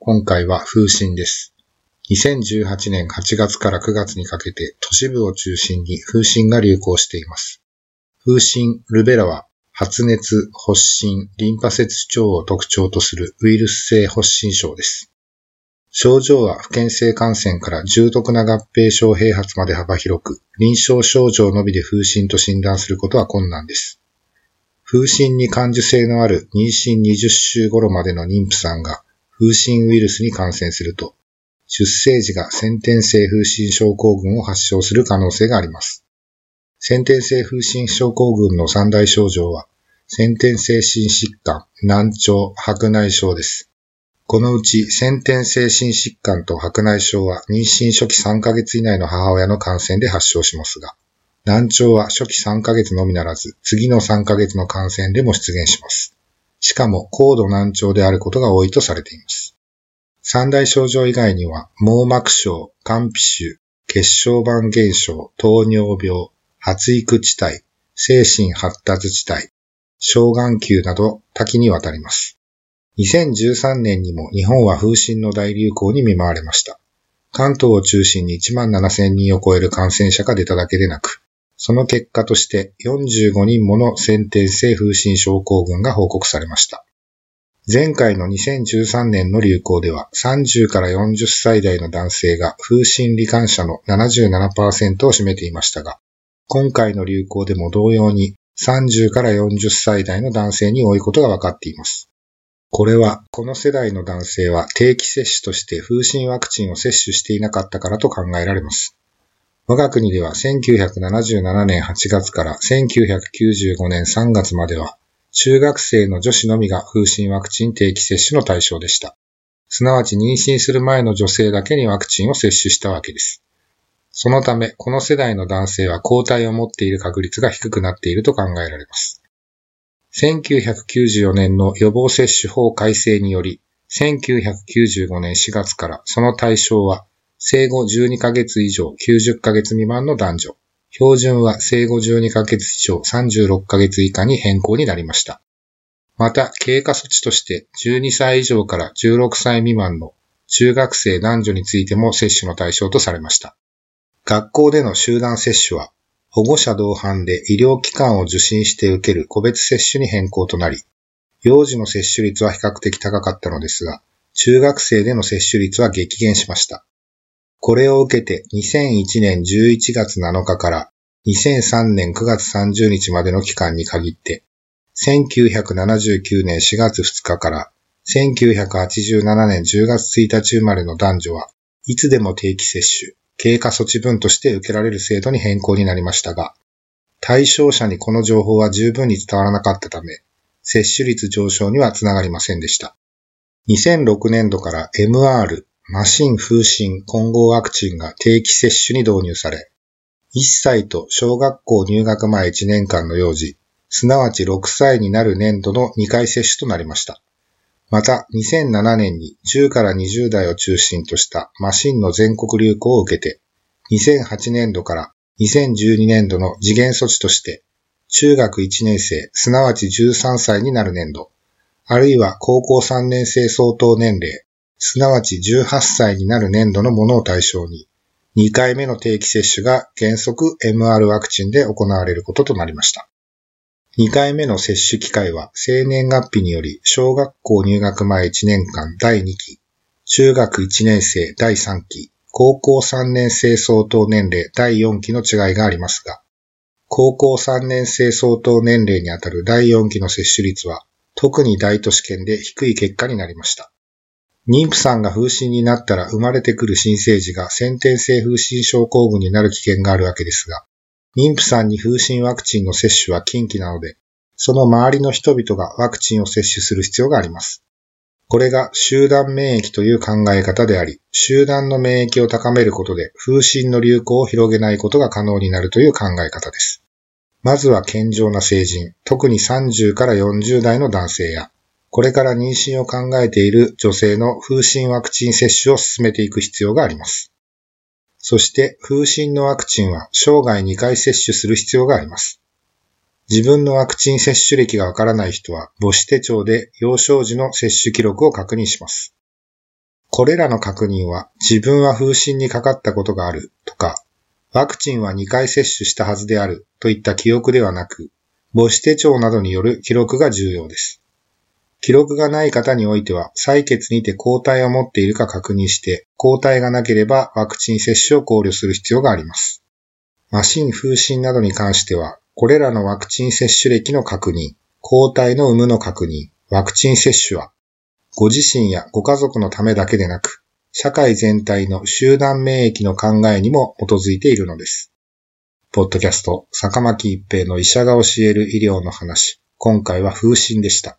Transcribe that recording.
今回は風疹です。2018年8月から9月にかけて都市部を中心に風疹が流行しています。風疹、ルベラは発熱、発疹、リンパ節症を特徴とするウイルス性発疹症です。症状は不検性感染から重篤な合併症併発まで幅広く、臨床症状のみで風疹と診断することは困難です。風疹に感受性のある妊娠20週頃までの妊婦さんが風疹ウイルスに感染すると、出生時が先天性風疹症候群を発症する可能性があります。先天性風疹症候群の三大症状は、先天性心疾患、難聴、白内障です。このうち先天性心疾患と白内障は妊娠初期3ヶ月以内の母親の感染で発症しますが、難聴は初期3ヶ月のみならず、次の3ヶ月の感染でも出現します。しかも高度難聴であることが多いとされています。三大症状以外には、網膜症、肝皮腫、血小板減少、糖尿病、発育地帯、精神発達地帯、小眼球など多岐にわたります。2013年にも日本は風疹の大流行に見舞われました。関東を中心に1万7000人を超える感染者が出ただけでなく、その結果として45人もの先天性風疹症候群が報告されました。前回の2013年の流行では30から40歳代の男性が風疹罹患者の77%を占めていましたが、今回の流行でも同様に30から40歳代の男性に多いことが分かっています。これは、この世代の男性は定期接種として風疹ワクチンを接種していなかったからと考えられます。我が国では1977年8月から1995年3月までは、中学生の女子のみが風疹ワクチン定期接種の対象でした。すなわち妊娠する前の女性だけにワクチンを接種したわけです。そのため、この世代の男性は抗体を持っている確率が低くなっていると考えられます。1994年の予防接種法改正により、1995年4月からその対象は生後12ヶ月以上90ヶ月未満の男女、標準は生後12ヶ月以上36ヶ月以下に変更になりました。また、経過措置として12歳以上から16歳未満の中学生男女についても接種の対象とされました。学校での集団接種は保護者同伴で医療機関を受診して受ける個別接種に変更となり、幼児の接種率は比較的高かったのですが、中学生での接種率は激減しました。これを受けて2001年11月7日から2003年9月30日までの期間に限って、1979年4月2日から1987年10月1日生まれの男女はいつでも定期接種、経過措置分として受けられる制度に変更になりましたが、対象者にこの情報は十分に伝わらなかったため、接種率上昇にはつながりませんでした。2006年度から MR、マシン風疹混合ワクチンが定期接種に導入され、1歳と小学校入学前1年間の幼児、すなわち6歳になる年度の2回接種となりました。また、2007年に10から20代を中心としたマシンの全国流行を受けて、2008年度から2012年度の次元措置として、中学1年生、すなわち13歳になる年度、あるいは高校3年生相当年齢、すなわち18歳になる年度のものを対象に、2回目の定期接種が原則 MR ワクチンで行われることとなりました。2回目の接種機会は生年月日により小学校入学前1年間第2期、中学1年生第3期、高校3年生相当年齢第4期の違いがありますが、高校3年生相当年齢にあたる第4期の接種率は特に大都市圏で低い結果になりました。妊婦さんが風疹になったら生まれてくる新生児が先天性風疹症候群になる危険があるわけですが、妊婦さんに風疹ワクチンの接種は禁忌なので、その周りの人々がワクチンを接種する必要があります。これが集団免疫という考え方であり、集団の免疫を高めることで風疹の流行を広げないことが可能になるという考え方です。まずは健常な成人、特に30から40代の男性や、これから妊娠を考えている女性の風疹ワクチン接種を進めていく必要があります。そして風疹のワクチンは生涯2回接種する必要があります。自分のワクチン接種歴がわからない人は母子手帳で幼少時の接種記録を確認します。これらの確認は自分は風疹にかかったことがあるとか、ワクチンは2回接種したはずであるといった記憶ではなく、母子手帳などによる記録が重要です。記録がない方においては、採血にて抗体を持っているか確認して、抗体がなければワクチン接種を考慮する必要があります。マシン風疹などに関しては、これらのワクチン接種歴の確認、抗体の有無の確認、ワクチン接種は、ご自身やご家族のためだけでなく、社会全体の集団免疫の考えにも基づいているのです。ポッドキャスト、坂巻一平の医者が教える医療の話。今回は風疹でした。